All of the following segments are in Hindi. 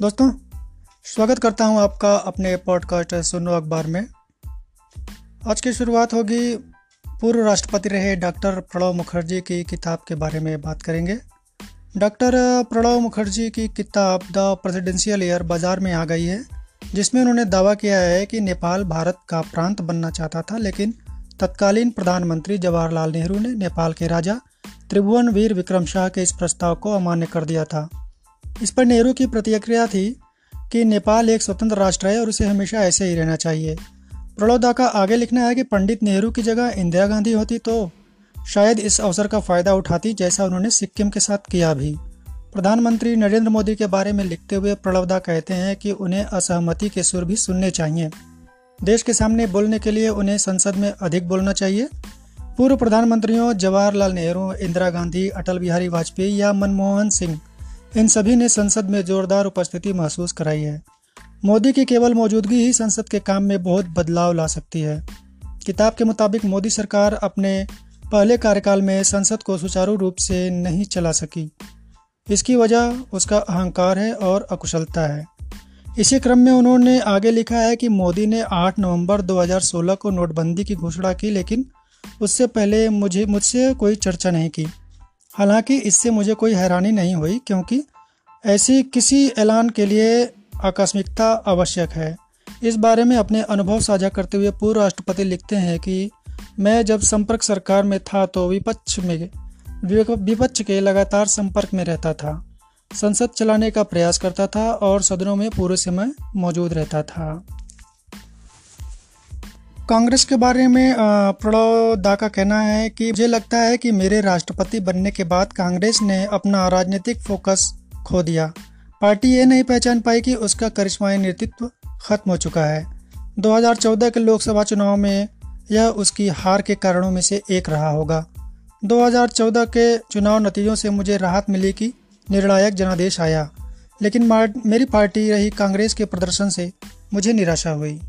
दोस्तों, स्वागत करता हूँ आपका अपने पॉडकास्ट सुनो अखबार में। आज की शुरुआत होगी, पूर्व राष्ट्रपति रहे डॉक्टर प्रणव मुखर्जी की किताब के बारे में बात करेंगे। डॉक्टर प्रणव मुखर्जी की किताब द प्रेसिडेंशियल ईयर बाज़ार में आ गई है, जिसमें उन्होंने दावा किया है कि नेपाल भारत का प्रांत बनना चाहता था, लेकिन तत्कालीन प्रधानमंत्री जवाहरलाल नेहरू ने नेपाल के राजा त्रिभुवन वीर विक्रम शाह के इस प्रस्ताव को अमान्य कर दिया था। इस पर नेहरू की प्रतिक्रिया थी कि नेपाल एक स्वतंत्र राष्ट्र है और उसे हमेशा ऐसे ही रहना चाहिए। प्रणोदा का आगे लिखना है कि पंडित नेहरू की जगह इंदिरा गांधी होती तो शायद इस अवसर का फ़ायदा उठाती जैसा उन्होंने सिक्किम के साथ किया भी। प्रधानमंत्री नरेंद्र मोदी के बारे में लिखते हुए प्रणवदा कहते हैं कि उन्हें असहमति के सुर भी सुनने चाहिए। देश के सामने बोलने के लिए उन्हें संसद में अधिक बोलना चाहिए। पूर्व प्रधानमंत्रियों जवाहरलाल नेहरू, इंदिरा गांधी, अटल बिहारी वाजपेयी या मनमोहन सिंह इन सभी ने संसद में जोरदार उपस्थिति महसूस कराई है। मोदी की केवल मौजूदगी ही संसद के काम में बहुत बदलाव ला सकती है। किताब के मुताबिक मोदी सरकार अपने पहले कार्यकाल में संसद को सुचारू रूप से नहीं चला सकी। इसकी वजह उसका अहंकार है और अकुशलता है। इसी क्रम में उन्होंने आगे लिखा है कि मोदी ने 8 नवंबर 2016 को नोटबंदी की घोषणा की, लेकिन उससे पहले मुझे मुझसे कोई चर्चा नहीं की। हालाँकि इससे मुझे कोई हैरानी नहीं हुई, क्योंकि ऐसी किसी ऐलान के लिए आकस्मिकता आवश्यक है। इस बारे में अपने अनुभव साझा करते हुए पूर्व राष्ट्रपति लिखते हैं कि मैं जब संपर्क सरकार में था तो विपक्ष में, विपक्ष के लगातार संपर्क में रहता था। संसद चलाने का प्रयास करता था और सदनों में पूरे समय मौजूद रहता था। कांग्रेस के बारे में प्रणव दा का कहना है कि मुझे लगता है कि मेरे राष्ट्रपति बनने के बाद कांग्रेस ने अपना राजनीतिक फोकस खो दिया। पार्टी ये नहीं पहचान पाई कि उसका करिश्माई नेतृत्व खत्म हो चुका है। 2014 के लोकसभा चुनाव में यह उसकी हार के कारणों में से एक रहा होगा। 2014 के चुनाव नतीजों से मुझे राहत मिली कि निर्णायक जनादेश आया। लेकिन मेरी पार्टी रही कांग्रेस के प्रदर्शन से मुझे निराशा हुई।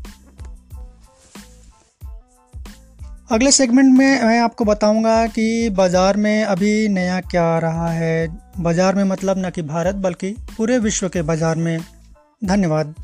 अगले सेगमेंट में मैं आपको बताऊँगा कि बाज़ार में अभी नया क्या आ रहा है। बाज़ार में मतलब न कि भारत, बल्कि पूरे विश्व के बाज़ार में। धन्यवाद।